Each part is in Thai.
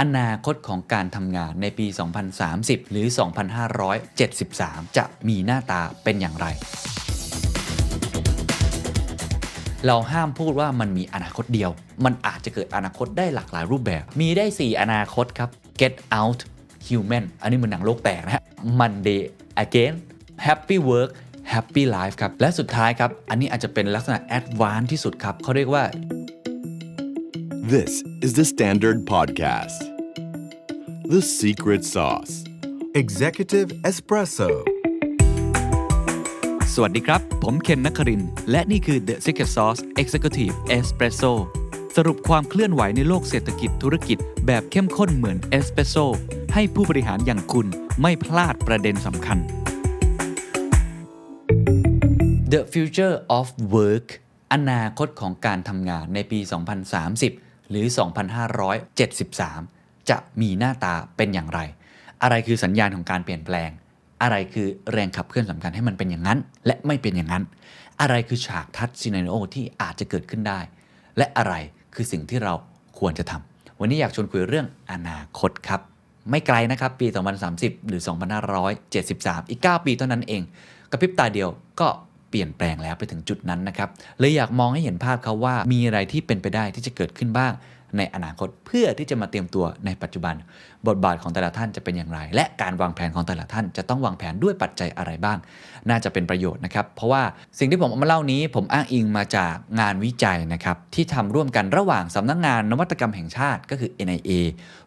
อนาคตของการทำงานในปี 2030 หรือ 2573 จะมีหน้าตาเป็นอย่างไร เราห้ามพูดว่ามันมีอนาคตเดียว มันอาจจะเกิดอนาคตได้หลากหลายรูปแบบ มีได้ 4 อนาคตครับ Get Out Human อันนี้มันหนังโลกแตกนะฮะ Monday Again Happy Work Happy Life ครับ และสุดท้ายครับ อันนี้อาจจะเป็นลักษณะ Advanced ที่สุดครับ เขาเรียกว่า This is the Standard Podcast. The Secret Sauce. Executive Espresso. สวัสดีครับ ผมเคนนักคริน และนี่คือ The Secret Sauce Executive Espresso สรุปความเคลื่อนไหวในโลกเศรษฐกิจธุรกิจแบบเข้มข้นเหมือนเอสเปรสโซให้ผู้บริหารอย่างคุณไม่พลาดประเด็นสำคัญ The Future of Work อนาคตของการทำงานในปี 2030 หรือ 2573 จะมีหน้าตาเป็นอย่างไร อะไรคือสัญญาณของการเปลี่ยนแปลง อะไรคือแรงขับเคลื่อนสำคัญให้มันเป็นอย่างนั้น และไม่เป็นอย่างนั้น อะไรคือฉากทัศน์ซีนารโอที่อาจจะเกิดขึ้นได้ และอะไรคือสิ่งที่เราควรจะทำวันนี้อยากชวนคุยเรื่องอนาคตครับ ไม่ไกลนะครับปี 2030 หรือ 2573 อีก 9 ปีเท่านั้นเองกระพริบตาเดียวก็เปลี่ยนแปลงแล้วไปถึงจุดนั้นนะครับเลยอยากมองให้เห็นภาพเขาว่ามีอะไรที่เป็นไปได้ที่จะเกิดขึ้นบ้าง ในอนาคตเพื่อที่จะมาเตรียมตัวในปัจจุบัน บทบาทของแต่ละท่านจะเป็นอย่างไร และการวางแผนของแต่ละท่านจะต้องวางแผนด้วยปัจจัยอะไรบ้าง น่าจะเป็นประโยชน์นะครับ เพราะว่าสิ่งที่ผมเอามาเล่านี้ ผมอ้างอิงมาจากงานวิจัยนะครับที่ทำร่วมกันระหว่างสำนักงงานนวัตกรรมแห่งชาติก็คือ NIA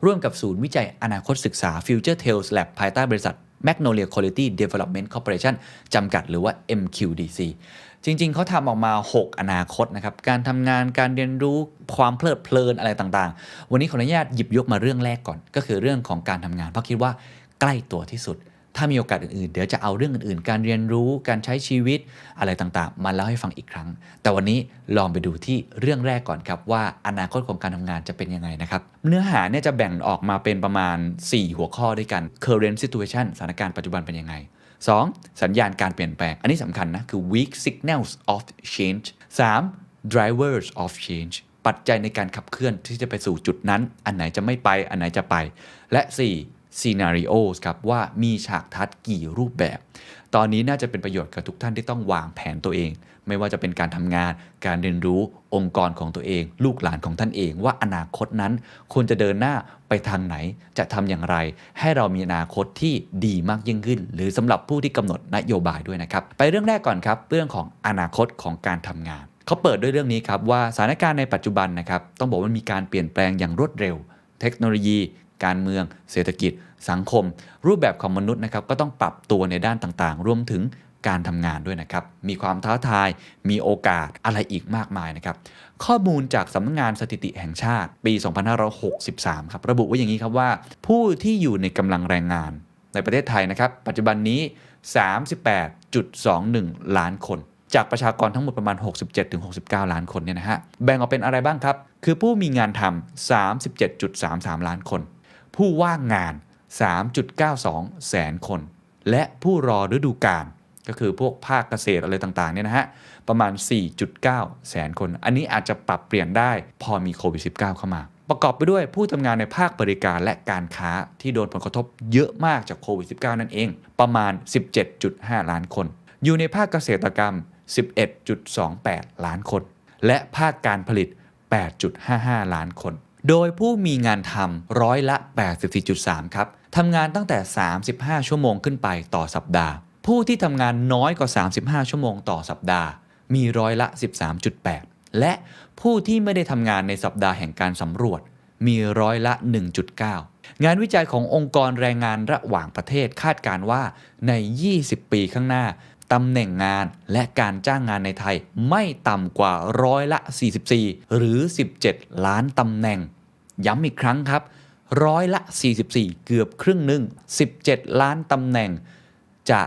ร่วมกับศูนย์วิจัยอนาคตศึกษา Future Tales Lab ภายใต้บริษัท Magnolia Quality Development Corporation จำกัดหรือว่า MQDC จริง ๆ เขาทำออกมา 6 อนาคตนะครับ การทำงาน การเรียนรู้ ความเพลิดเพลินอะไรต่างๆ วันนี้ขออนุญาตหยิบยกมาเรื่องแรกก่อน ก็คือเรื่องของการทำงาน เพราะคิดว่าใกล้ตัวที่สุด ถ้ามีโอกาสอื่นๆ เดี๋ยวจะเอาเรื่องอื่นๆ การเรียนรู้ การใช้ชีวิตอะไรต่างๆ มาเล่าให้ฟังอีกครั้ง แต่วันนี้ลองไปดูที่เรื่องแรกก่อนครับว่าอนาคตของการทำงานจะเป็นยังไงนะครับ เนื้อหาเนี่ยจะแบ่งออกมาเป็นประมาณ 4 หัวข้อด้วยกัน current situation สถานการณ์ปัจจุบันเป็นยังไง 2. สัญญาณการเปลี่ยนแปลง อันนี้สำคัญนะ คือ weak signals of change 3. drivers of change ปัจจัยในการขับเคลื่อนที่จะไปสู่จุดนั้น อันไหนจะไม่ไป อันไหนจะไป และ 4. scenarios ครับว่ามีฉากทัดกี่รูปแบบ ตอนนี้น่าจะเป็นประโยชน์กับทุกท่านที่ต้องวางแผนตัวเอง ไม่ว่าจะเป็นการทำงาน การเรียนรู้องค์กรของตัวเอง ลูกหลานของท่านเอง ว่าอนาคตนั้นควรจะเดินหน้าไปทางไหน จะทำอย่างไร ให้เรามีอนาคตที่ดีมากยิ่งขึ้น หรือสำหรับผู้ที่กำหนดนโยบายด้วยนะครับ ไปเรื่องแรกก่อนครับ เรื่องของอนาคตของการทำงาน เขาเปิดด้วยเรื่องนี้ครับว่าสถานการณ์ในปัจจุบันนะครับต้องบอกว่ามีการเปลี่ยนแปลงอย่างรวดเร็ว เทคโนโลยี การเมือง เศรษฐกิจ สังคม รูปแบบของมนุษย์นะครับก็ต้องปรับตัวในด้านต่างๆ รวมถึงการทำงานด้วยนะครับ มีความท้าทาย มีโอกาสอะไรอีกมากมายนะครับ ข้อมูลจากสำนักงงานสถิติแห่งชาติปี 2563 ครับ ระบุไว้อย่างนี้ครับว่า ผู้ที่อยู่ในกำลังแรงงานในประเทศไทยนะครับ ปัจจุบันนี้ 38.21 ล้านคน จากประชากรทั้งหมดประมาณ 67-69 ล้านคนเนี่ยนะฮะ แบ่งออกเป็นอะไรบ้างครับ คือผู้มีงานทำ37.33 ล้านคน ผู้ว่างงาน 3.92 แสนคน และผู้รอฤดูกาลก็คือพวกภาคเกษตรอะไรต่างๆเนี่ยนะฮะ ประมาณ 4.9 แสนคน อันนี้อาจจะปรับเปลี่ยนได้พอมีโควิด -19 เข้ามา ประกอบไปด้วยผู้ทำงานในภาคบริการและการค้าที่โดนผลกระทบเยอะมากจากโควิด -19 นั่นเอง ประมาณ 17.5 ล้านคน อยู่ในภาคเกษตรกรรม 11.28 ล้านคน และภาคการผลิต 8.55 ล้านคน โดยผู้มีงานทำร้อยละ 84.3 ครับทำงานตั้งแต่ 35 ชั่วโมงขึ้นไปต่อสัปดาห์ ผู้ที่ทำงานน้อยกว่า 35 ชั่วโมงต่อสัปดาห์ มีร้อยละ 13.8 และผู้ที่ไม่ได้ทำงานในสัปดาห์แห่งการสำรวจ มีร้อยละ 1.9 งานวิจัยขององค์กรแรงงานระหว่างประเทศคาดการว่าใน 20 ปีข้างหน้า ตำแหน่งงานและการจ้างงานในไทยไม่ต่ำกว่าร้อยละ 44 หรือ 17 ล้านตำแหน่ง ย้ำอีกครั้งครับ ร้อยละ 44 เกือบครึ่งหนึ่ง 17 ล้านตำแหน่ง จะ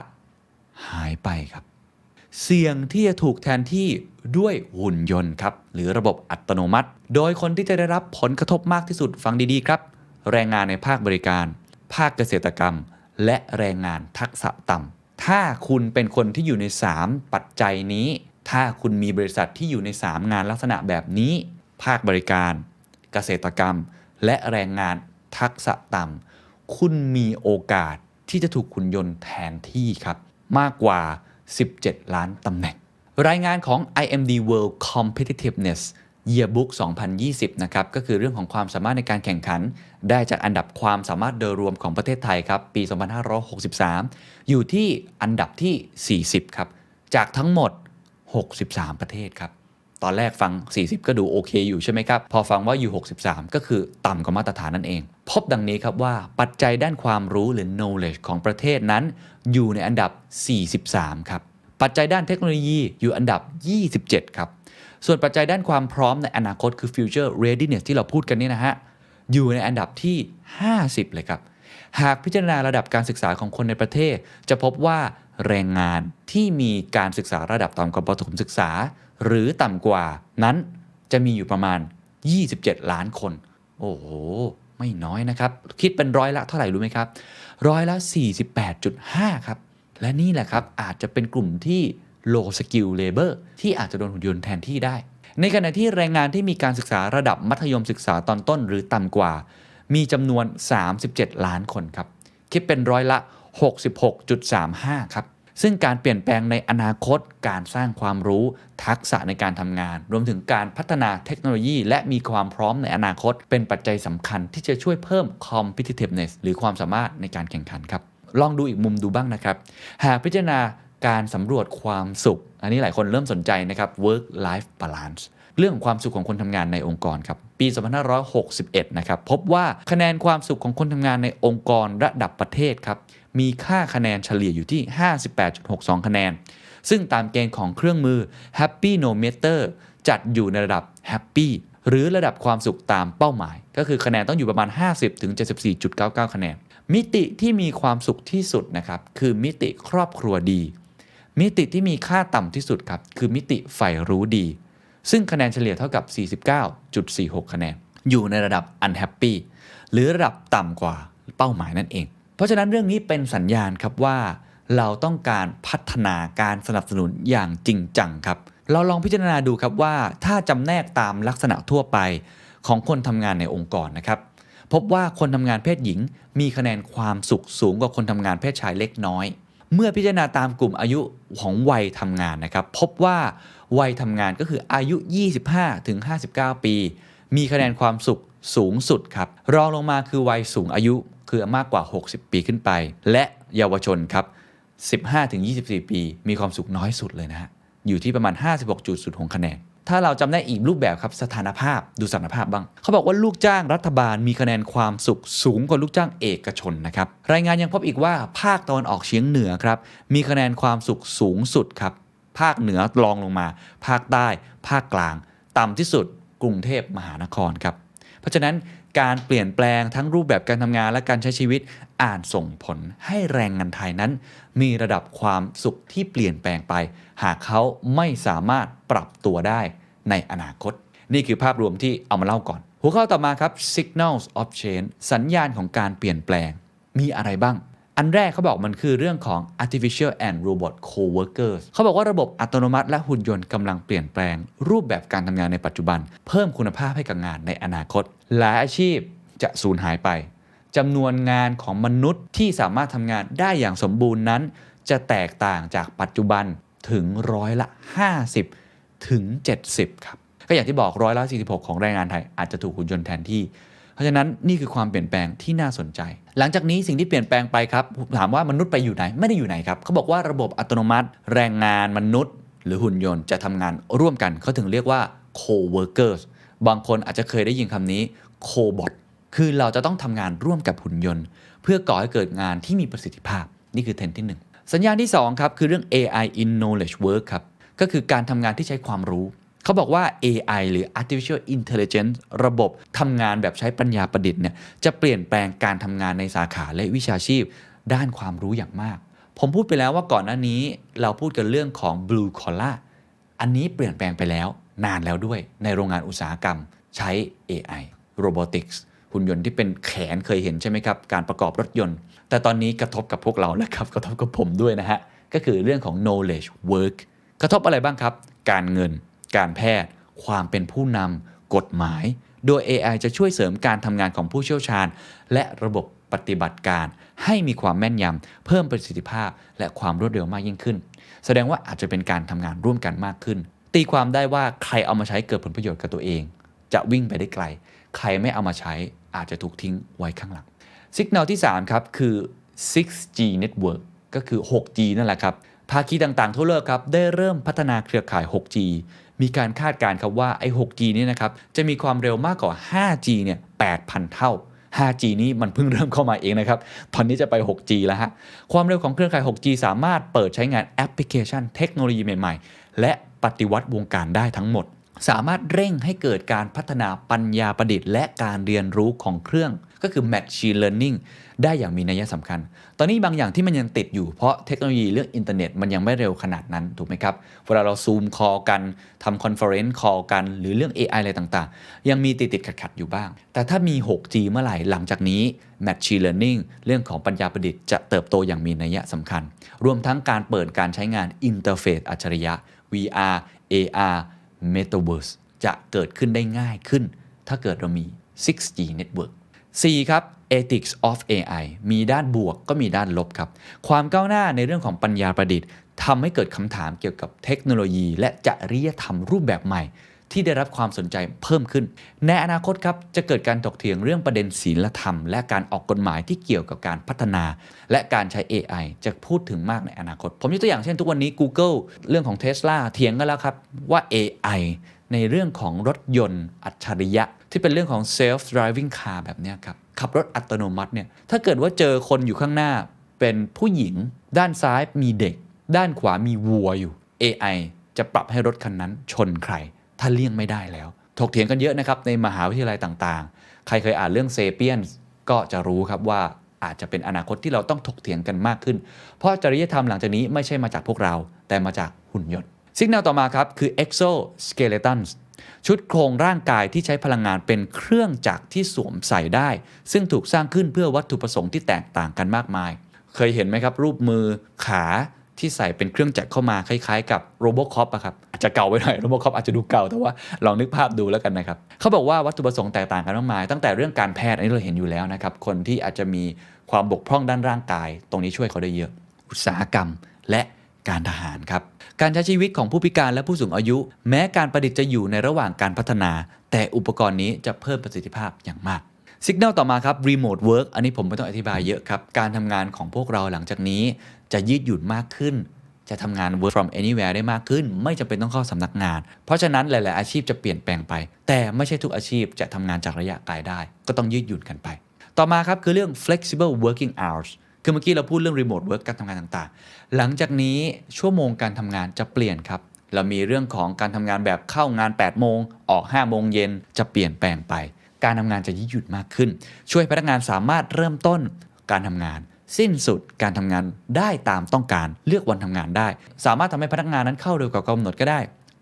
หายไปครับ เสี่ยงที่จะถูกแทนที่ด้วยหุ่นยนต์ครับ หรือระบบอัตโนมัติ โดยคนที่จะได้รับผลกระทบมากที่สุดฟังดีๆครับ แรงงานในภาคบริการ ภาคเกษตรกรรม และแรงงานทักษะต่ำ ถ้าคุณเป็นคนที่อยู่ใน 3 ปัจจัยนี้ ถ้าคุณมีบริษัทที่อยู่ใน 3 งานลักษณะแบบนี้ ภาคบริการ เกษตรกรรม และแรงงานทักษะต่ำคุณมีโอกาสที่จะถูกหุ่นยนต์แทนที่ครับ มากกว่า 17 ล้านตำแหน่ง รายงานของ IMD World Competitiveness Yearbook 2020 นะครับ ก็คือเรื่องของความสามารถในการแข่งขัน ได้จากอันดับความสามารถโดยรวมของประเทศไทยครับ ปี 2563 อยู่ที่อันดับที่ 40 ครับ จากทั้งหมด 63 ประเทศครับ ตอนแรกฟัง 40 ก็ดูโอเคอยู่ใช่ไหมครับ พอฟังว่าอยู่ 63 ก็คือต่ำกว่ามาตรฐานนั่นเอง พบดังนี้ครับว่าปัจจัยด้านความรู้หรือ knowledge ของประเทศนั้น อยู่ในอันดับ 43 ครับ ปัจจัยด้านเทคโนโลยีอยู่อันดับ 27 ครับ ส่วนปัจจัยด้านความพร้อมในอนาคตคือ future readiness ที่เราพูดกันนี่นะฮะ อยู่ในอันดับที่ 50 เลยครับ หากพิจารณาระดับการศึกษาของคนในประเทศ จะพบว่าแรงงานที่มีการศึกษาระดับต่ำกว่าประถมศึกษา หรือต่ำกว่านั้นจะมีอยู่ประมาณ 27 ล้านคน โอ้โห ไม่น้อยนะครับ คิดเป็นร้อยละเท่าไหร่รู้ไหมครับ ร้อยละ 48.5 ครับ และนี่แหละครับอาจจะเป็นกลุ่มที่ low skill labor ที่อาจจะโดนหุ่นยนต์แทนที่ได้ ในขณะที่แรงงานที่มีการศึกษาระดับมัธยมศึกษาตอนต้นหรือต่ำกว่า มีจำนวน 37 ล้านคนครับ คิดเป็นร้อยละ 66.35 ครับ ซึ่งการเปลี่ยนแปลงในอนาคต การสร้างความรู้ ทักษะในการทำงาน รวมถึงการพัฒนาเทคโนโลยี และมีความพร้อมในอนาคต เป็นปัจจัยสำคัญที่จะช่วยเพิ่ม competitiveness หรือความสามารถในการแข่งขันครับลองดูอีกมุมดูบ้างนะครับ หากพิจารณา การสำรวจความสุข อันนี้หลายคนเริ่มสนใจนะครับ work life balance เรื่องความสุขของคนทำงานในองค์กรครับ ปี 2561 นะครับ พบว่าคะแนนความสุขของคนทำงานในองค์กรระดับประเทศครับ มีค่าคะแนนเฉลี่ยอยู่ที่ 58.62 คะแนน ซึ่งตามเกณฑ์ของเครื่องมือ Happy No Meter จัดอยู่ในระดับ Happy หรือระดับความสุขตามเป้าหมาย ก็คือคะแนนต้องอยู่ประมาณ 50-74.99 คะแนน มิติที่มีความสุขที่สุดนะครับ คือมิติครอบครัวดี มิติที่มีค่าต่ำที่สุดครับ คือมิติใฝ่รู้ดี ซึ่งคะแนนเฉลี่ยเท่ากับ 49.46 คะแนน อยู่ในระดับ unhappy หรือระดับต่ำกว่าเป้าหมายนั่นเอง เพราะฉะนั้นเรื่องนี้เป็นสัญญาณครับว่า เราต้องการพัฒนาการสนับสนุนอย่างจริงจังครับ เราลองพิจารณาดูครับว่า ถ้าจำแนกตามลักษณะทั่วไปของคนทำงานในองค์กรนะครับพบว่าคนทำงานเพศหญิงมีคะแนนความสุขสูงกว่าคนทำงานเพศชายเล็กน้อย เมื่อพิจารณาตามกลุ่มอายุของวัยทำงานนะครับ พบว่าวัยทำงานก็คืออายุ 25 ถึง 59 ปี มีคะแนนความสุขสูงสุดครับรองลงมาคือวัยสูงอายุคือมากกว่า 60 ปีขึ้นไป และเยาวชนครับ 15 ถึง 24 ปี มีความสุขน้อยสุดเลยนะฮะอยู่ที่ประมาณ 56.06คะแนน ถ้าเราจำได้อีกรูปแบบครับสถานภาพดูสถานภาพบ้าง เขาบอกว่าลูกจ้างรัฐบาลมีคะแนนความสุขสูงกว่าลูกจ้างเอกชนนะครับรายงานยังพบอีกว่าภาคตะวันออกเฉียงเหนือครับมีคะแนนความสุขสูงสุดครับภาคเหนือรองลงมา ภาคใต้ ภาคกลาง ต่ำที่สุดกรุงเทพมหานครครับเพราะฉะนั้น การเปลี่ยนแปลงทั้งรูปแบบการทำงานและการใช้ชีวิตอ่านส่งผลให้แรงงานไทยนั้น มีระดับความสุขที่เปลี่ยนแปลงไป หากเขาไม่สามารถปรับตัวได้ในอนาคต นี่คือภาพรวมที่เอามาเล่าก่อน หัวข้อต่อมาครับ signals of change สัญญาณของการเปลี่ยนแปลงมีอะไรบ้าง อันแรกเขาบอกมันคือเรื่องของ artificial and robot co-workers เขาบอกว่าระบบอัตโนมัติและหุ่นยนต์กำลังเปลี่ยนแปลง รูปแบบการทำงานในปัจจุบัน เพิ่มคุณภาพให้กับงานในอนาคต หลายอาชีพจะสูญหายไปจำนวนงานของมนุษย์ที่สามารถทำงานได้อย่างสมบูรณ์นั้น จะแตกต่างจากปัจจุบันถึงร้อยละ 50 ถึง 70 ครับ ก็อย่างที่บอกร้อยละ 46 ของแรงงานไทยอาจจะถูกหุ่นยนต์แทนที่ เพราะฉะนั้นนี่คือความเปลี่ยนแปลงที่น่าสนใจ หลังจากนี้สิ่งที่เปลี่ยนแปลงไปครับ ถามว่ามนุษย์ไปอยู่ไหนไม่ได้อยู่ไหนครับเขาบอกว่าระบบอัตโนมัติ แรงงานมนุษย์ หรือหุ่นยนต์จะทำงานร่วมกันเขาถึงเรียกว่า co-workers บางคนอาจจะเคยได้ยินคำนี้ cobot คือเราจะต้องทำงานร่วมกับหุ่นยนต์ เพื่อก่อให้เกิดงานที่มีประสิทธิภาพนี่คือเทรนด์ที่ 1 สัญญาณที่2ครับคือเรื่อง AI in knowledge work ครับก็คือการทำงานที่ใช้ความรู้ เขาบอกว่า AI หรือ artificial intelligence ระบบทำงานแบบใช้ปัญญาประดิษฐ์เนี่ยจะเปลี่ยนแปลงการทำงานในสาขาและวิชาชีพ ด้านความรู้อย่างมาก ผมพูดไปแล้วว่าก่อนหน้านี้เราพูดกันเรื่องของ blue collar อันนี้เปลี่ยนแปลงไปแล้วนานแล้วด้วย ในโรงงานอุตสาหกรรมใช้ AI robotics หุ่นยนต์ที่เป็นแขนเคยเห็นใช่ไหมครับ การประกอบรถยนต์ แต่ตอนนี้กระทบกับพวกเราแล้วครับกระทบกับผมด้วยนะฮะ ก็คือเรื่องของ knowledge work กระทบอะไรบ้างครับ การเงิน การแพทย์ ความเป็นผู้นำกฎหมาย โดย AI จะช่วยเสริมการทำงานของผู้เชี่ยวชาญ และระบบปฏิบัติการ ให้มีความแม่นยำเพิ่มประสิทธิภาพ และความรวดเร็วมากยิ่งขึ้น แสดงว่าอาจจะเป็นการทำงานร่วมกันมากขึ้น ตีความได้ว่าใครเอามาใช้เกิดผลประโยชน์กับตัวเอง จะวิ่งไปได้ไกล ใครไม่เอามาใช้อาจจะถูกทิ้งไว้ข้างหลังสัญญาณที่3ครับคือ 6G network ก็คือ 6G นั่นแหละครับ ภาคีต่างๆ ทั่วโลกครับ ได้เริ่มพัฒนาเครือข่าย 6G มีการคาดการณ์ครับว่าไอ้ 6G นี่นะครับจะมีความเร็วมากกว่า 5G เนี่ย8,000 เท่า 5G นี้มันเพิ่งเริ่มเข้ามาเองนะครับ ตอนนี้จะไป 6G แล้วฮะ ความเร็วของเครือข่าย 6G สามารถเปิดใช้งานแอปพลิเคชันเทคโนโลยีใหม่ ๆ และปฏิวัติวงการได้ทั้งหมด สามารถเร่งให้เกิดการพัฒนาปัญญาประดิษฐ์และการเรียนรู้ของเครื่อง ก็คือ Machine Learning ได้อย่างมีนัยสำคัญ ตอนนี้บางอย่างที่มันยังติดอยู่เพราะเทคโนโลยีเรื่องอินเทอร์เน็ตมันยังไม่เร็วขนาดนั้น ถูกไหมครับ เวลาเรา Zoom call กันทำ conference call กัน หรือเรื่อง AI อะไรต่างๆ ยังมีติดติดขัดขัดๆ อยู่บ้าง แต่ถ้ามี 6G เมื่อไหร่หลังจากนี้ Machine Learning เรื่องของปัญญาประดิษฐ์จะเติบโตอย่างมีนัยสำคัญ รวมทั้งการเปิดการใช้งาน interface อัจฉริยะ VR AR Metaverse จะเกิดขึ้นได้ง่ายขึ้น ถ้าเกิดเรามี 6G network 4 ครับ ethics of AI มีด้านบวกก็มีด้านลบครับ ความก้าวหน้าในเรื่องของปัญญาประดิษฐ์ทำให้เกิดคำถามเกี่ยวกับเทคโนโลยี และจริยธรรมรูปแบบใหม่ ที่ได้รับความสนใจเพิ่มขึ้น ในอนาคตครับจะเกิดการถกเถียงเรื่องประเด็นศีลธรรม และการออกกฎหมายที่เกี่ยวกับการพัฒนา และการใช้ AI จะพูดถึงมากในอนาคต ผมยกตัวอย่างเช่นทุกวันนี้ Google เรื่องของ Tesla เถียงกันแล้วครับว่า AI ในเรื่องของรถยนต์ อัจฉริยะ ที่เป็นเรื่องของ self driving car แบบนี้ครับขับรถอัตโนมัติเนี่ยถ้าเกิดว่าเจอคนอยู่ข้างหน้าเป็นผู้หญิง ด้านซ้ายมีเด็ก ด้านขวามีวัวอยู่ AI จะปรับให้รถคันนั้นชนใคร ถ้าเลี่ยงไม่ได้แล้ว ถกเถียงกันเยอะนะครับในมหาวิทยาลัยต่างๆ ใครเคยอ่านเรื่องเซเปียนก็จะรู้ครับว่าอาจจะเป็นอนาคตที่เราต้องถกเถียงกันมากขึ้น เพราะจริยธรรมหลังจากนี้ไม่ใช่มาจากพวกเรา แต่มาจากหุ่นยนต์สิกแนลต่อมาครับคือ exoskeletons ชุดโครงร่างกายที่ใช้พลังงานเป็นเครื่องจักรที่สวมใส่ได้ ซึ่งถูกสร้างขึ้นเพื่อวัตถุประสงค์ที่แตกต่างกันมากมาย เคยเห็นไหมครับ รูปมือขา ที่ใส่เป็นเครื่องจักรเข้ามาคล้ายๆกับโรบอคอปอะครับอาจจะเก่าไปหน่อยโรบอคอปอาจจะดูเก่าแต่ว่าลองนึกภาพดูแล้วกันนะครับเขาบอกว่าวัตถุประสงค์แตกต่างกันมากมาย ตั้งแต่เรื่องการแพทย์อันนี้เราเห็นอยู่แล้วนะครับคนที่อาจจะมีความบกพร่องด้านร่างกาย ตรงนี้ช่วยเขาได้เยอะ อุตสาหกรรมและการทหารครับการใช้ชีวิตของผู้พิการและผู้สูงอายุ แม้การประดิษฐ์จะอยู่ในระหว่างการพัฒนา แต่อุปกรณ์นี้จะเพิ่มประสิทธิภาพอย่างมากสิก n a l ต่อมาครับ remote work อันนี้ผมไม่ต้องอธิบายเยอะครับ การทำงานของพวกเราหลังจากนี้ จะยืดหยุ่นมากขึ้น จะทำงาน work from anywhere ได้มากขึ้น ไม่จำเป็นต้องเข้าสำนักงาน เพราะฉะนั้นหลาย ๆ อาชีพจะเปลี่ยนแปลงไป แต่ไม่ใช่ทุกอาชีพจะทำงานจากระยะไกลได้ ก็ต้องยืดหยุ่นกันไป ต่อมาครับคือเรื่อง flexible working hours คือเมื่อกี้เราพูดเรื่อง remote work การทำงานต่าง ๆ หลังจากนี้ชั่วโมงการทำงานจะเปลี่ยนครับเรามีเรื่องของการทำงานแบบเข้างาน 8 โมง ออก 5 โมงเย็นจะเปลี่ยนแปลงไป การทำงานจะยืดหยุ่นมากขึ้น ช่วยพนักงานสามารถเริ่มต้นการทำงาน สิ้นสุดการทำงานได้ตามต้องการเลือกวันทำงานได้ สามารถทำให้พนักงานนั้นเข้าเร็วกว่ากำหนดก็ได้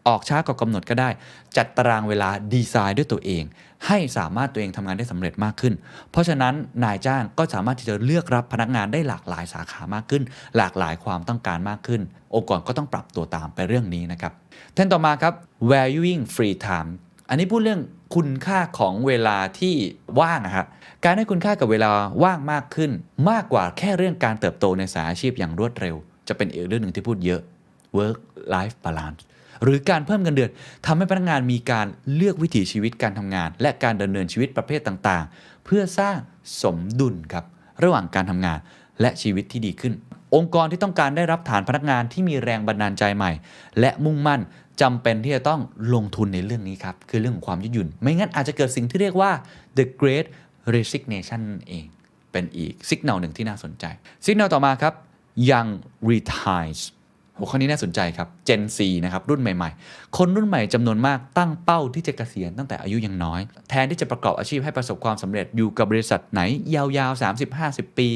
ออกช้ากว่ากำหนดก็ได้ จัดตารางเวลาดีไซน์ด้วยตัวเอง ให้สามารถตัวเองทำงานได้สำเร็จมากขึ้น เพราะฉะนั้นนายจ้างก็สามารถที่จะเลือกรับพนักงานได้หลากหลายสาขามากขึ้น หลากหลายความต้องการมากขึ้น องค์กรก็ต้องปรับตัวตามไปเรื่องนี้นะครับท่านต่อมาครับ valuing free time อันนี้พูดเรื่อง คุณค่าของเวลาที่ว่างนะครับการให้คุณค่ากับเวลาว่างมากขึ้น มากกว่าแค่เรื่องการเติบโตในสายอาชีพอย่างรวดเร็ว จะเป็นอีกเรื่องหนึ่งที่พูดเยอะ work life balance หรือการเพิ่มเงินเดือนทำให้พนักงานมีการเลือกวิถีชีวิตการทำงาน และการดำเนินชีวิตประเภทต่างๆ เพื่อสร้างสมดุลครับระหว่างการทำงานและชีวิตที่ดีขึ้น องค์กรที่ต้องการได้รับฐานพนักงานที่มีแรงบันดาลใจใหม่ และมุ่งมั่น จำเป็นที่จะต้องลงทุนในเรื่องนี้ครับ คือเรื่องของความยืดหยุ่น ไม่งั้นอาจจะเกิดสิ่งที่เรียกว่า the great resignation เอง เป็นอีกสัญญาณหนึ่งที่น่าสนใจสัญญาณต่อมาครับ young retires หัวข้อนี้น่าสนใจครับ Gen Z นะครับ รุ่นใหม่ๆ คนรุ่นใหม่จำนวนมากตั้งเป้าที่จะเกษียณตั้งแต่อายุยังน้อย แทนที่จะประกอบอาชีพให้ประสบความสำเร็จอยู่กับบริษัทไหน ยาวๆ 30-50 ปี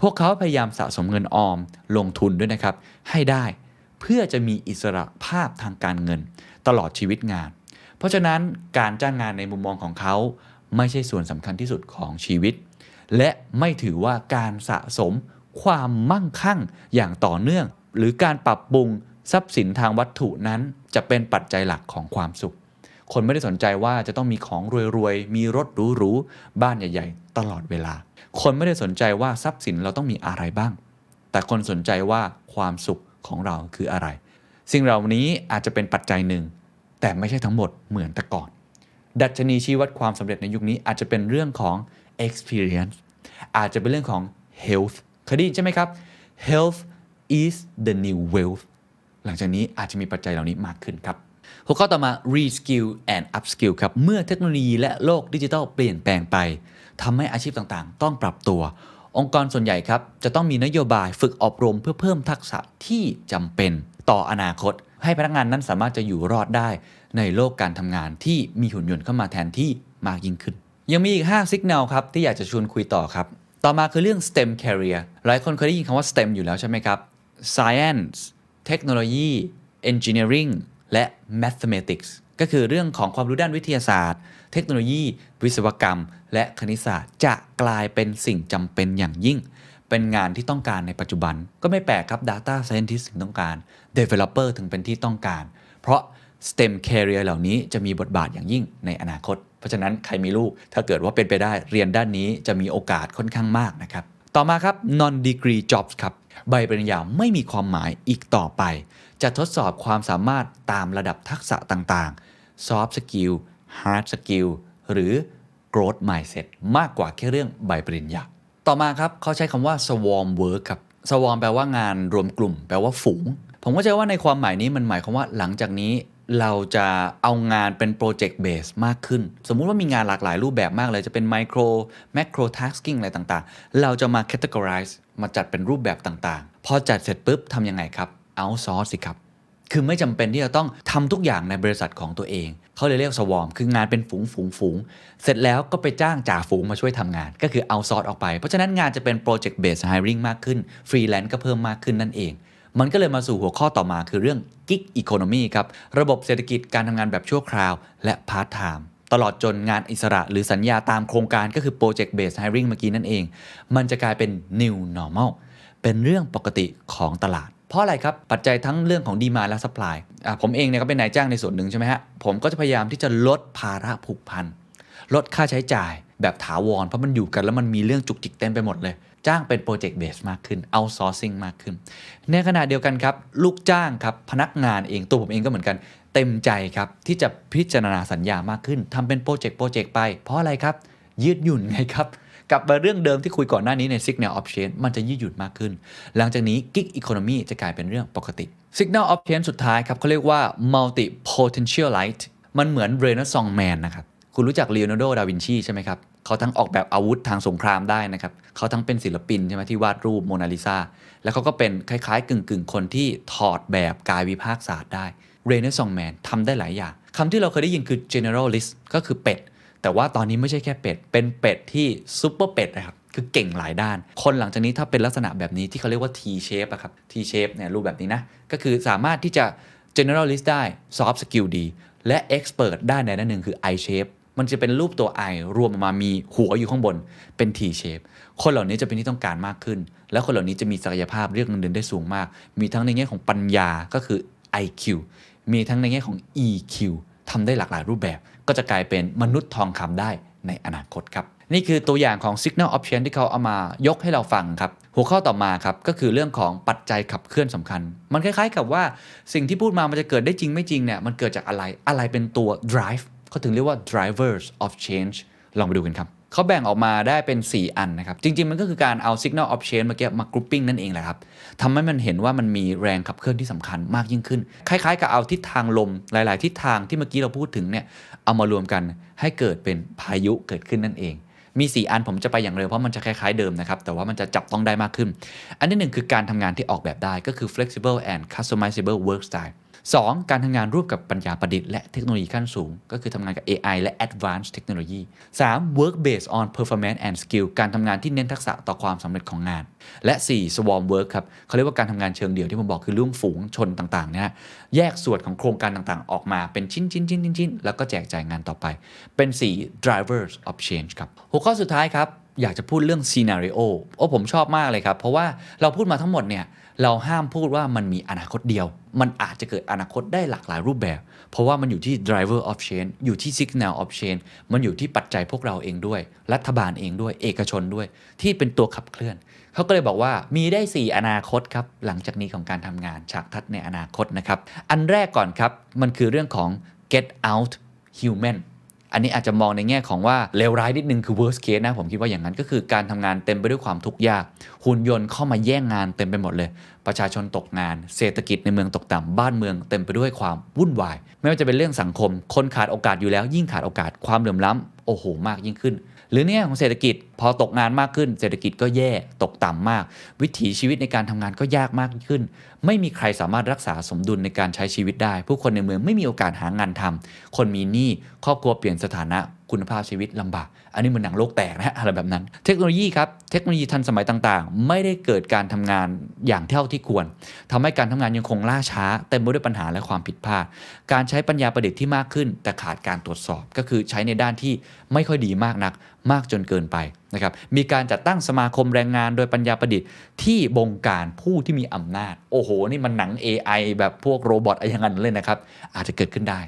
พวกเขาพยายามสะสมเงินออม ลงทุนด้วยนะครับ ให้ได้ เพื่อจะมีอิสระภาพทางการเงิน ตลอดชีวิตงาน เพราะฉะนั้นการจ้างงานในมุมมองของเขา ไม่ใช่ส่วนสำคัญที่สุดของชีวิต และไม่ถือว่าการสะสมความมั่งคั่งอย่างต่อเนื่อง หรือการปรับปรุงทรัพย์สินทางวัตถุนั้น จะเป็นปัจจัยหลักของความสุข คนไม่ได้สนใจว่าจะต้องมีของรวยๆ มีรถหรูๆ บ้านใหญ่ๆ ตลอดเวลา คนไม่ได้สนใจว่าทรัพย์สินเราต้องมีอะไรบ้าง แต่คนสนใจว่าความสุข ของเราคืออะไร สิ่งเหล่านี้อาจจะเป็นปัจจัยหนึ่ง แต่ไม่ใช่ทั้งหมดเหมือนแต่ก่อน ดัชนีชี้วัดความสำเร็จในยุคนี้อาจจะเป็นเรื่องของ experience อาจจะเป็นเรื่องของ health เคยได้ยินใช่ไหมครับ health is the new wealth หลังจากนี้อาจจะมีปัจจัยเหล่านี้มากขึ้นครับหัวข้อต่อมา reskill and upskill ครับ เมื่อเทคโนโลยีและโลกดิจิทัลเปลี่ยนแปลงไปทำให้อาชีพต่างๆ ต้องปรับตัว องค์กรส่วนใหญ่ครับจะต้องมีนโยบายฝึกอบรมเพื่อเพิ่มทักษะที่จำเป็นต่ออนาคต ให้พนักงานนั้นสามารถจะอยู่รอดได้ ในโลกการทำงานที่มีหุ่นยนต์เข้ามาแทนที่มากยิ่งขึ้น ยังมีอีก5 signal ครับที่อยากจะชวนคุยต่อครับ ต่อมาคือเรื่อง STEM career หลายคนเคยได้ยินคำว่า STEM อยู่แล้วใช่ไหมครับ Science เทคโนโลยี Engineering และ Mathematics ก็คือเรื่องของความรู้ด้านวิทยาศาสตร์ เทคโนโลยี วิศวกรรม และคณิตศาสตร์จะกลายเป็นสิ่งจำเป็นอย่างยิ่ง เป็นงานที่ต้องการในปัจจุบัน ก็ไม่แปลกครับ Data Scientist ถึงต้องการ Developer ถึงเป็นที่ต้องการ เพราะ STEM career เหล่านี้จะมีบทบาทอย่างยิ่งในอนาคต เพราะฉะนั้นใครมีลูก ถ้าเกิดว่าเป็นไปได้เรียนด้านนี้จะมีโอกาสค่อนข้างมากนะครับ ต่อมาครับ non degree jobs ครับ ใบปริญญาไม่มีความหมายอีกต่อไป จะทดสอบความสามารถตามระดับทักษะต่างๆ soft skill hard skill หรือ growth mindset มากกว่าแค่เรื่องใบปริญญา ต่อมาครับเขาใช้คำว่า swarm work ครับ swarm แปลว่างานรวมกลุ่ม แปลว่าฝูง ผมก็ใจว่าในความหมายนี้มันหมายความว่าหลังจากนี้เราจะเอางานเป็นโปรเจกต์เบสมากขึ้น สมมุติว่ามีงานหลากหลายรูปแบบมากเลย จะเป็น micro macro tasking อะไรต่างๆ เราจะมา categorize มาจัดเป็นรูปแบบต่างๆ พอจัดเสร็จปุ๊บทำยังไงครับ outsource สิครับ คือไม่จำเป็นที่จะต้องทำทุกอย่างในบริษัทของตัวเอง เขาเลยเรียก swarm คืองานเป็นฝูงฝูงฝูงเสร็จแล้วก็ไปจ้างจ่าฝูงมาช่วยทำงาน ก็คือ outsource ออกไป เพราะฉะนั้นงานจะเป็น project-based hiring มากขึ้นฟรีแลนซ์ก็เพิ่มมากขึ้นนั่นเอง มันก็เลยมาสู่หัวข้อต่อมาคือเรื่อง Gig Economy ครับระบบเศรษฐกิจการทำงานแบบชั่วคราว และพาร์ทไทม์ตลอดจนงานอิสระหรือสัญญาตามโครงการก็คือ Project Based Hiring เมื่อกี้นั่นเอง มันจะกลายเป็น New Normal เป็นเรื่องปกติของตลาด เพราะอะไรครับ ปัจจัยทั้งเรื่องของ demand และ supply อะผมเองเนี่ยก็เป็นนายจ้างในส่วนหนึ่งใช่ไหมฮะ ผมก็จะพยายามที่จะลดภาระผูกพัน ลดค่าใช้จ่ายแบบถาวร เพราะมันอยู่กันแล้วมันมีเรื่องจุกจิกเต็มไปหมดเลย จ้างเป็น project-based มากขึ้น outsourcing มากขึ้น ในขณะเดียวกันครับ ลูกจ้างครับ พนักงานเองตัวผมเองก็เหมือนกัน เต็มใจครับที่จะพิจารณาสัญญามากขึ้นทำเป็นโปรเจกต์โปรเจกต์ไป เพราะอะไรครับ ยืดหยุ่นไงครับ กลับมาเรื่องเดิมที่คุยก่อนหน้านี้ใน Signal of Change มันจะยืดหยุ่นมากขึ้น หลังจากนี้ Gig Economy จะกลายเป็นเรื่องปกติ Signal of Change สุดท้ายครับเขาเรียกว่า Multi Potentialite มันเหมือน Renaissance Man นะครับคุณรู้จัก Leonardo da Vinci ใช่ไหมครับเขาทั้งออกแบบอาวุธทางสงครามได้นะครับเขาทั้งเป็นศิลปินใช่ไหมที่วาดรูปโมนาลิซาแล้วเขาก็เป็นคล้ายๆ กึ่งๆ คนที่ถอดแบบกายวิภาคศาสตร์ได้ Renaissance Man ทำได้หลายอย่างคำที่เราเคยได้ยินคือ generalist ก็คือเป็ด แต่ว่าตอนนี้ไม่ใช่แค่เป็ด เป็นเป็ดที่ซุปเปอร์เป็ดนะครับคือเก่งหลายด้าน คนหลังจากนี้ถ้าเป็นลักษณะแบบนี้ที่เขาเรียกว่า T shape อะครับ T shape เนี่ยรูปแบบนี้นะ ก็คือสามารถที่จะ generalist ได้ soft skill ดี และ expert ได้ในด้านหนึ่งคือ I shape มันจะเป็นรูปตัว I รวมออกมามีหัวอยู่ข้างบนเป็น T shape คนเหล่านี้จะเป็นที่ต้องการมากขึ้น และคนเหล่านี้จะมีศักยภาพเรียกเงินเดือนได้สูงมาก มีทั้งในแง่ของปัญญาก็คือ IQ มีทั้งในแง่ของ EQ ทำได้หลากหลายรูปแบบ ก็จะกลายเป็นมนุษย์ทองคำได้ในอนาคตครับ นี่คือตัวอย่างของ Signal Option ที่เขาเอามายกให้เราฟังครับ หัวข้อต่อมาครับ ก็คือเรื่องของปัจจัยขับเคลื่อนสำคัญ มันคล้ายๆกับว่าสิ่งที่พูดมามันจะเกิดได้จริงไม่จริงเนี่ยมันเกิดจากอะไรอะไรเป็นตัว drive เขาถึงเรียกว่า drivers of change ลองไปดูกันครับ เขาแบ่งออกมาได้เป็น 4 อันนะครับ จริง ๆ มันก็คือการเอา signal of change เมื่อกี้มากรุ๊ปปิ้งนั่นเองแหละครับทำให้มันเห็นว่ามันมีแรงขับเคลื่อนที่สำคัญมากยิ่งขึ้น คล้าย ๆ กับเอาทิศทางลมหลาย ๆ ทิศทางที่เมื่อกี้เราพูดถึงเนี่ยเอามารวมกันให้เกิดเป็นพายุเกิดขึ้นนั่นเอง มี 4 อันผมจะไปอย่างเร็วเพราะมันจะคล้าย ๆ เดิมนะครับแต่ว่ามันจะจับต้องได้มากขึ้น อันที่หนึ่งคือการทำงานที่ออกแบบได้ก็คือ flexible and customizable work style 2. การทำงานร่วมกับปัญญาประดิษฐ์และเทคโนโลยีขั้นสูง ก็คือทำงานกับ AI และ Advanced Technology 3. work based on performance and skill การทำงานที่เน้นทักษะต่อความสำเร็จของงาน และ 4. swarm work ครับเขาเรียกว่าการทำงานเชิงเดี่ยวที่ผมบอกคือเรื่องฝูงชนต่างๆเนี่ยแยกส่วนของโครงการต่างๆ ออกมาเป็นชิ้นๆๆๆๆแล้วก็แจกจ่ายงานต่อไป เป็น 4 drivers of change ครับหัวข้อสุดท้ายครับ อยากจะพูดเรื่อง scenario โอ้ผมชอบมากเลยครับ เพราะว่าเราพูดมาทั้งหมดเนี่ยเราห้ามพูดว่ามันมีอนาคตเดียว มันอาจจะเกิดอนาคตได้หลากหลายรูปแบบ เพราะว่ามันอยู่ที่ driver of change อยู่ที่ signal of change มันอยู่ที่ปัจจัยพวกเราเองด้วย รัฐบาลเองด้วย เอกชนด้วย ที่เป็นตัวขับเคลื่อน เขาก็เลยบอกว่ามีได้ 4 อนาคตครับ หลังจากนี้ของการทำงานฉากทัดในอนาคตนะครับ อันแรกก่อนครับ มันคือเรื่องของ get out human อันนี้อาจจะมองในแง่ของว่าเลวร้ายนิดนึงคือ worst case นะผมคิดว่าอย่างนั้นก็คือการทำงานเต็มไปด้วยความทุกข์ยาก หุ่นยนต์เข้ามาแย่งงานเต็มไปหมดเลย ประชาชนตกงาน เศรษฐกิจในเมืองตกต่ำบ้านเมืองเต็มไปด้วยความวุ่นวาย ไม่ว่าจะเป็นเรื่องสังคม คนขาดโอกาสอยู่แล้ว ยิ่งขาดโอกาสความเหลื่อมล้ำโอ้โหมากยิ่งขึ้น หรือเนี่ยของเศรษฐกิจพอตกงานมากขึ้น เศรษฐกิจก็แย่ตกต่ำมาก วิถีชีวิตในการทำงานก็ยากมากขึ้น ไม่มีใครสามารถรักษาสมดุลในการใช้ชีวิตได้ ผู้คนในเมืองไม่มีโอกาสหางานทำคนมีหนี้ครอบครัวเปลี่ยนสถานะ คุณภาพชีวิตลำบาก อันนี้เหมือนหนังโลกแตกนะอะไรแบบนั้น เทคโนโลยีครับ เทคโนโลยีทันสมัยต่างๆ ไม่ได้เกิดการทำงานอย่างเท่าที่ควรทำให้การทำงานยังคงล่าช้า เต็มไปด้วยปัญหาและความผิดพลาด การใช้ปัญญาประดิษฐ์ที่มากขึ้น แต่ขาดการตรวจสอบก็คือใช้ในด้านที่ไม่ค่อยดีมากนัก มากจนเกินไปนะครับ มีการจัดตั้งสมาคมแรงงานโดยปัญญาประดิษฐ์ที่บงการผู้ที่มีอำนาจ โอ้โห นี่มันหนัง AI แบบพวกโรบอทอะไรอย่างนั้นเลยนะครับ อาจจะเกิดขึ้นได้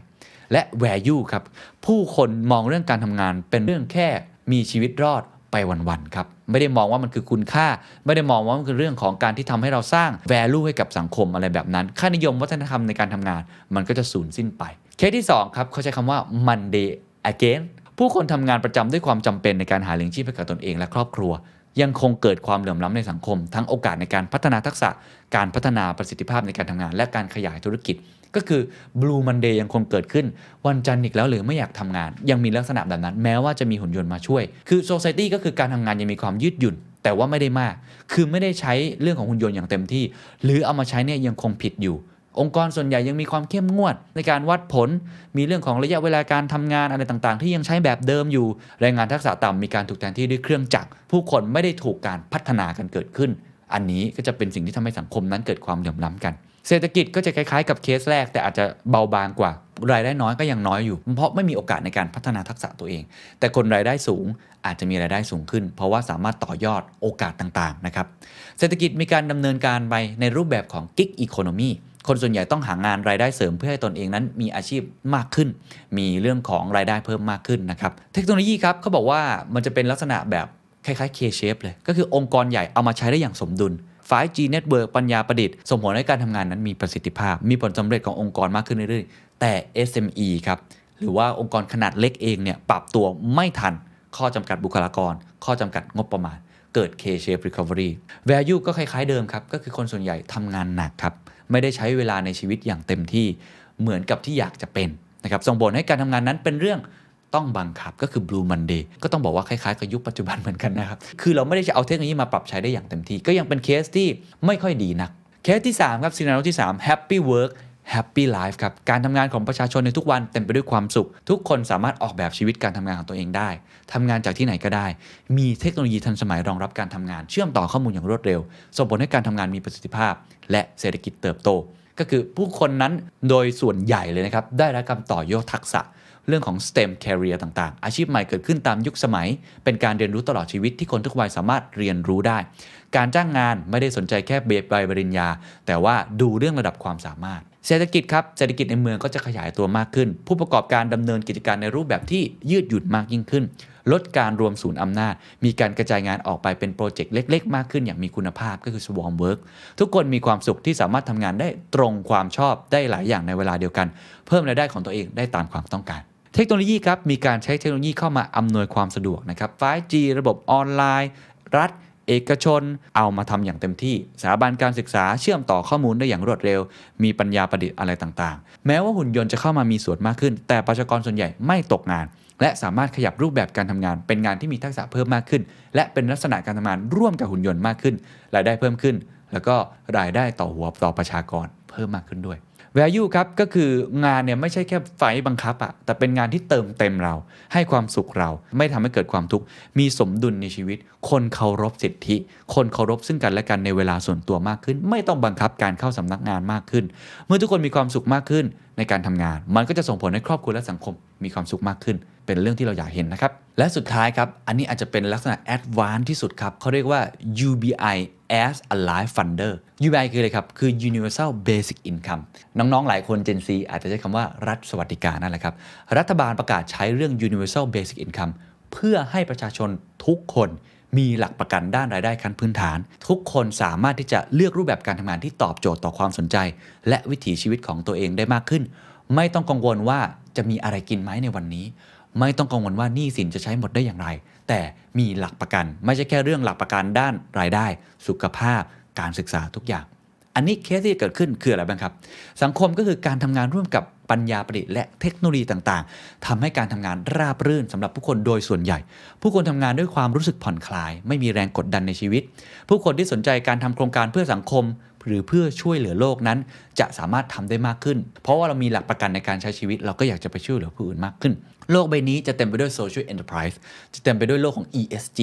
และ value ครับ ผู้คนมองเรื่องการทำงานเป็นเรื่องแค่มีชีวิตรอดไปวันๆครับ ไม่ได้มองว่ามันคือคุณค่า ไม่ได้มองว่ามันคือเรื่องของการที่ทำให้เราสร้าง value ให้กับสังคมอะไรแบบนั้น ค่านิยมวัฒนธรรมในการทำงาน มันก็จะสูญสิ้นไป เคสที่ 2 ครับ เขาใช้คำว่า Monday again ผู้คนทำงานประจำด้วยความจำเป็นในการหาเลี้ยงชีพให้กับตนเองและครอบครัว ยังคงเกิดความเหลื่อมล้ำในสังคม ทั้งโอกาสในการพัฒนาทักษะ การพัฒนาประสิทธิภาพในการทำงาน และการขยายธุรกิจ ก็คือ Blue Monday ยังคงเกิดขึ้น วันจันทร์อีกแล้วหรือไม่อยากทำงาน ยังมีลักษณะแบบนั้น แม้ว่าจะมีหุ่นยนต์มาช่วย คือ Society ก็คือการทำงานยังมีความยืดหยุ่น แต่ว่าไม่ได้มาก คือไม่ได้ใช้เรื่องของหุ่นยนต์อย่างเต็มที่ หรือเอามาใช้เนี่ยยังคงผิดอยู่องค์กรส่วนใหญ่ยังมีความเข้มงวด ในการวัดผล มีเรื่องของระยะเวลาการทำงานอะไรต่างๆ ที่ยังใช้แบบเดิมอยู่ แรงงานทักษะต่ำมีการถูกแทนที่ด้วยเครื่องจักร ผู้คนไม่ได้ถูกการพัฒนากันเกิดขึ้น อันนี้ก็จะเป็นสิ่งที่ทำให้สังคมนั้นเกิดความเหลื่อมล้ำกัน เศรษฐกิจก็จะคล้ายๆ กับเคสแรก แต่อาจจะเบาบางกว่ารายได้น้อยก็ยังน้อยอยู่ เพราะไม่มีโอกาสในการพัฒนาทักษะตัวเอง แต่คนรายได้สูงอาจจะมีรายได้สูงขึ้น เพราะว่าสามารถต่อยอดโอกาสต่างๆนะครับเศรษฐกิจมีการดำเนินการไปในรูปแบบของ gig economy คนส่วนใหญ่ต้องหางานรายได้เสริมเพื่อให้ตนเองนั้นมีอาชีพมากขึ้น มีเรื่องของรายได้เพิ่มมากขึ้นนะครับ เทคโนโลยีครับเขาบอกว่ามันจะเป็นลักษณะแบบคล้ายๆ K-shape เลย ก็คือองค์กรใหญ่เอามาใช้ได้อย่างสมดุล 5G Network ปัญญาประดิษฐ์ส่งผลให้การทำงานนั้นมีประสิทธิภาพ มีผลสำเร็จขององค์กรมากขึ้นเรื่อยๆ แต่ SME ครับหรือว่าองค์กรขนาดเล็กเองเนี่ยปรับตัวไม่ทันข้อจำกัดบุคลากร ข้อจำกัดงบประมาณ เกิด K-shape recovery value ก็คล้ายๆเดิมครับ ก็คือคนส่วนใหญ่ทำงานหนักครับ ไม่ได้ใช้เวลาในชีวิตอย่างเต็มที่เหมือนกับที่อยากจะเป็นนะครับส่งผลให้การทำงานนั้นเป็นเรื่อง ต้องบังคับก็คือ Blue Monday ก็ต้องบอกว่าคล้ายๆกับยุคปัจจุบันเหมือนกันนะครับ คือเราไม่ได้จะเอาเทคโนโลยีมาปรับใช้ได้อย่างเต็มที่ ก็ยังเป็นเคสที่ไม่ค่อยดีนัก เคสที่ 3 ครับ scenario ที่ 3 Happy Work Happy Life ครับ การทำงานของประชาชนในทุกวันเต็มไปด้วยความสุข ทุกคนสามารถออกแบบชีวิตการทำงานของตัวเองได้ทำงานจากที่ไหนก็ได้ มีเทคโนโลยีทันสมัยรองรับการทำงาน เชื่อมต่อข้อมูลอย่างรวดเร็ว ส่งผลให้การทำงานมีประสิทธิภาพ และเศรษฐกิจเติบโต ก็คือผู้คนนั้นโดยส่วนใหญ่เลยนะครับ ได้รับการต่อยอดทักษะ เรื่องของ STEM career ต่างๆ อาชีพใหม่เกิดขึ้นตามยุคสมัย เป็นการเรียนรู้ตลอดชีวิตที่คนทุกวัยสามารถเรียนรู้ได้ การจ้างงานไม่ได้สนใจแค่เบใบปริญญา แต่ว่าดูเรื่องระดับความสามารถ เศรษฐกิจครับ เศรษฐกิจในเมืองก็จะขยายตัวมากขึ้น ผู้ประกอบการดำเนินกิจการในรูปแบบที่ยืดหยุ่นมากยิ่งขึ้น ลดการรวมศูนย์อำนาจ มีการกระจายงานออกไปเป็นโปรเจกต์เล็ก ๆ มากขึ้นอย่างมีคุณภาพก็คือ swarm work ทุกคนมีความสุขที่สามารถทำงานได้ตรงความชอบได้หลายอย่างในเวลาเดียวกัน เพิ่มรายได้ของตัวเองได้ตามความต้องการ เทคโนโลยีครับมีการใช้เทคโนโลยีเข้ามาอำนวยความสะดวกนะครับ 5G ระบบออนไลน์ รัฐ เอกชน เอามาทำอย่างเต็มที่สถาบันการศึกษาเชื่อมต่อข้อมูลได้อย่างรวดเร็ว มีปัญญาประดิษฐ์อะไรต่างๆ แม้ว่าหุ่นยนต์จะเข้ามามีส่วนมากขึ้น แต่ประชากรส่วนใหญ่ไม่ตกงาน และสามารถขยับรูปแบบการทำงาน เป็นงานที่มีทักษะเพิ่มมากขึ้น และเป็นลักษณะการทำงานร่วมกับหุ่นยนต์มากขึ้นรายได้เพิ่มขึ้น แล้วก็รายได้ต่อหัวต่อประชากรเพิ่มมากขึ้นด้วย value ครับก็คืองานเนี่ยไม่ใช่แค่ไฟบังคับอะแต่เป็นงานที่เติมเต็มเรา ให้ความสุขเรา ไม่ทำให้เกิดความทุกข์ มีสมดุลในชีวิต คนเคารพสิทธิ คนเคารพซึ่งกันและกันในเวลาส่วนตัวมากขึ้น ไม่ต้องบังคับการเข้าสำนักงานมากขึ้น เมื่อทุกคนมีความสุขมากขึ้นในการทำงาน มันก็จะส่งผลให้ครอบครัวและสังคมมีความสุขมากขึ้น เป็นเรื่องที่เราอยากเห็นนะครับ และสุดท้ายครับ อันนี้อาจจะเป็นลักษณะแอดวานซ์ที่สุดครับเขาเรียกว่า UBI as a life funder UBI คืออะไรครับ คือ Universal Basic Income น้อง ๆ หลายคน Gen Z อาจจะใช้คำว่ารัฐสวัสดิการนั่นแหละครับ รัฐบาลประกาศใช้เรื่อง Universal Basic Income เพื่อให้ประชาชนทุกคนมีหลักประกันด้านรายได้ขั้นพื้นฐาน ทุกคนสามารถที่จะเลือกรูปแบบการทำงานที่ตอบโจทย์ต่อความสนใจ และวิถีชีวิตของตัวเองได้มากขึ้น ไม่ต้องกังวลว่าจะมีอะไรกินไหมในวันนี้ ไม่ต้องกังวลว่าหนี้สินจะใช้หมดได้อย่างไร แต่มีหลักประกัน ไม่ใช่แค่เรื่องหลักประกันด้านรายได้ สุขภาพ การศึกษาทุกอย่าง อันนี้เคสที่เกิดขึ้นคืออะไรบ้างครับ สังคมก็คือการทำงานร่วมกับปัญญาประดิษฐ์และเทคโนโลยีต่างๆทำให้การทำงานราบรื่นสำหรับผู้คนโดยส่วนใหญ่ ผู้คนทำงานด้วยความรู้สึกผ่อนคลาย ไม่มีแรงกดดันในชีวิต ผู้คนที่สนใจการทำโครงการเพื่อสังคม หรือเพื่อช่วยเหลือโลกนั้น จะสามารถทำได้มากขึ้น เพราะว่าเรามีหลักประกันในการใช้ชีวิต เราก็อยากจะไปช่วยเหลือผู้อื่นมากขึ้น โลกใบนี้จะเต็มไปด้วย social enterprise จะเต็มไปด้วยโลกของ ESG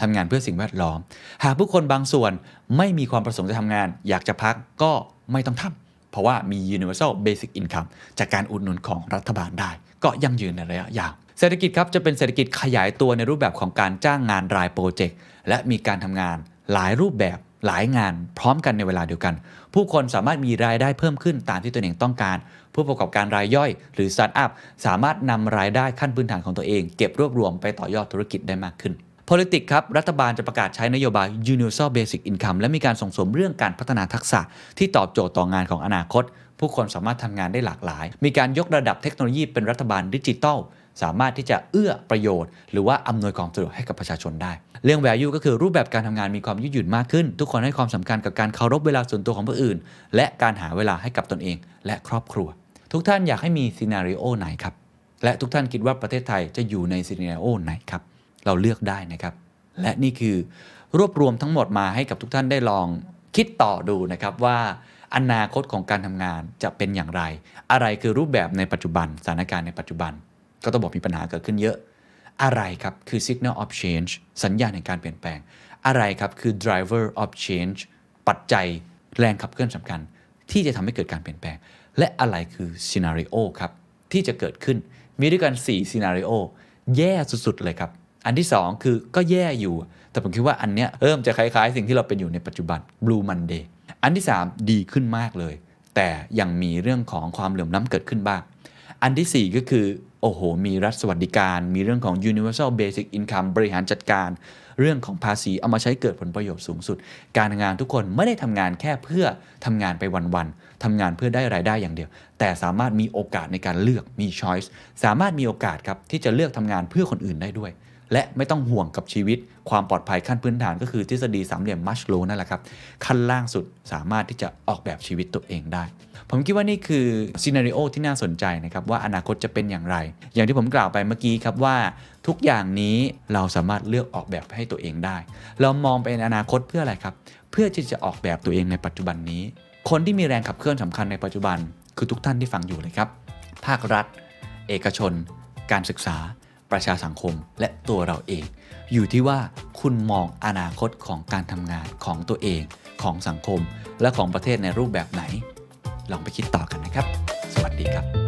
ทำงานเพื่อสิ่งแวดล้อม หากผู้คนบางส่วนไม่มีความประสงค์จะทำงาน อยากจะพักก็ไม่ต้องทำเพราะว่ามี universal basic income จากการอุดหนุนของรัฐบาลได้ ก็ยั่งยืนในระยะยาวเศรษฐกิจครับจะเป็นเศรษฐกิจขยายตัวในรูปแบบของการจ้างงานรายโปรเจกต์และมีการทำงานหลายรูปแบบ หลายงานพร้อมกันในเวลาเดียวกัน ผู้คนสามารถมีรายได้เพิ่มขึ้นตามที่ตัวเองต้องการ ผู้ประกอบการรายย่อย หรือสตาร์ทอัพสามารถนำรายได้ขั้นพื้นฐานของตัวเอง เก็บรวบรวมไปต่อยอดธุรกิจได้มากขึ้น politics ครับ รัฐบาลจะประกาศใช้นโยบาย universal basic income และมีการส่งเสริมเรื่องการพัฒนาทักษะที่ตอบโจทย์ต่องานของอนาคต ผู้คนสามารถทำงานได้หลากหลาย มีการยกระดับเทคโนโลยีเป็นรัฐบาลดิจิทัลสามารถที่จะเอื้อประโยชน์ หรือว่าอำนวยความสะดวกให้กับประชาชนได้ เรื่อง value ก็คือรูปแบบการทำงานมีความยืดหยุ่นมากขึ้น ทุกคนให้ความสำคัญกับการเคารพเวลาส่วนตัวของผู้อื่น และการหาเวลาให้กับตนเอง และครอบครัว ทุกท่านอยากให้มีซีนารีโอไหนครับ และทุกท่านคิดว่าประเทศไทยจะอยู่ในซีนารีโอไหนครับ เราเลือกได้นะครับ และนี่คือรวบรวมทั้งหมดมาให้กับทุกท่านได้ลองคิดต่อดูนะครับว่าอนาคตของการทำงานจะเป็นอย่างไร อะไรคือรูปแบบในปัจจุบันสถานการณ์ในปัจจุบัน ก็ต้องบอกมีปัญหาเกิดขึ้นเยอะ อะไรครับคือ signal of change สัญญาณแห่งการเปลี่ยนแปลง อะไรครับคือ driver of change ปัจจัยแรงขับเคลื่อนสำคัญ ที่จะทำให้เกิดการเปลี่ยนแปลง และอะไรคือ scenario ครับ ที่จะเกิดขึ้นมีด้วยกัน 4 scenario แย่สุด ๆ เลยครับ อันที่ 2 คือก็แย่อยู่ แต่ผมคิดว่าอันเนี้ยเริ่มจะคล้าย ๆ สิ่งที่เราเป็นอยู่ในปัจจุบัน blue monday อันที่ 3 ดีขึ้นมากเลย แต่ยังมีเรื่องของความเหลื่อมล้ำเกิดขึ้นบ้าง อันทีสี่4 ก็คือ โอ้โห มีรัฐสวัสดิการ มีเรื่องของ universal basic income บริหารจัดการ เรื่องของภาษีเอามาใช้เกิดผลประโยชน์สูงสุด การทำงานทุกคนไม่ได้ทำงานแค่เพื่อทำงานไปวันๆทำงานเพื่อได้รายได้อย่างเดียว แต่สามารถมีโอกาสในการเลือกมี choice สามารถมีโอกาสครับที่จะเลือกทำงานเพื่อคนอื่นได้ด้วย และไม่ต้องห่วงกับชีวิต ความปลอดภัยขั้นพื้นฐานก็คือทฤษฎีสามเหลี่ยมมัชโลนั่นแหละครับ ขั้นล่างสุดสามารถที่จะออกแบบชีวิตตัวเองได้ ผมคิดว่านี่คือซีนารีโอที่น่าสนใจนะครับว่าอนาคตจะเป็นอย่างไร อย่างที่ผมกล่าวไปเมื่อกี้ครับว่าทุกอย่างนี้เราสามารถเลือกออกแบบให้ตัวเองได้ เรามองไปในอนาคตเพื่ออะไรครับ เพื่อที่จะออกแบบตัวเองในปัจจุบันนี้ คนที่มีแรงขับเคลื่อนสำคัญในปัจจุบัน คือทุกท่านที่ฟังอยู่เลยครับ ภาครัฐ เอกชน การศึกษา ประชาสังคมและตัวเราเอง อยู่ที่ว่าคุณมองอนาคตของการทำงานของตัวเอง ของสังคม และของประเทศในรูปแบบไหน ลองไปคิดต่อกันนะครับ สวัสดีครับ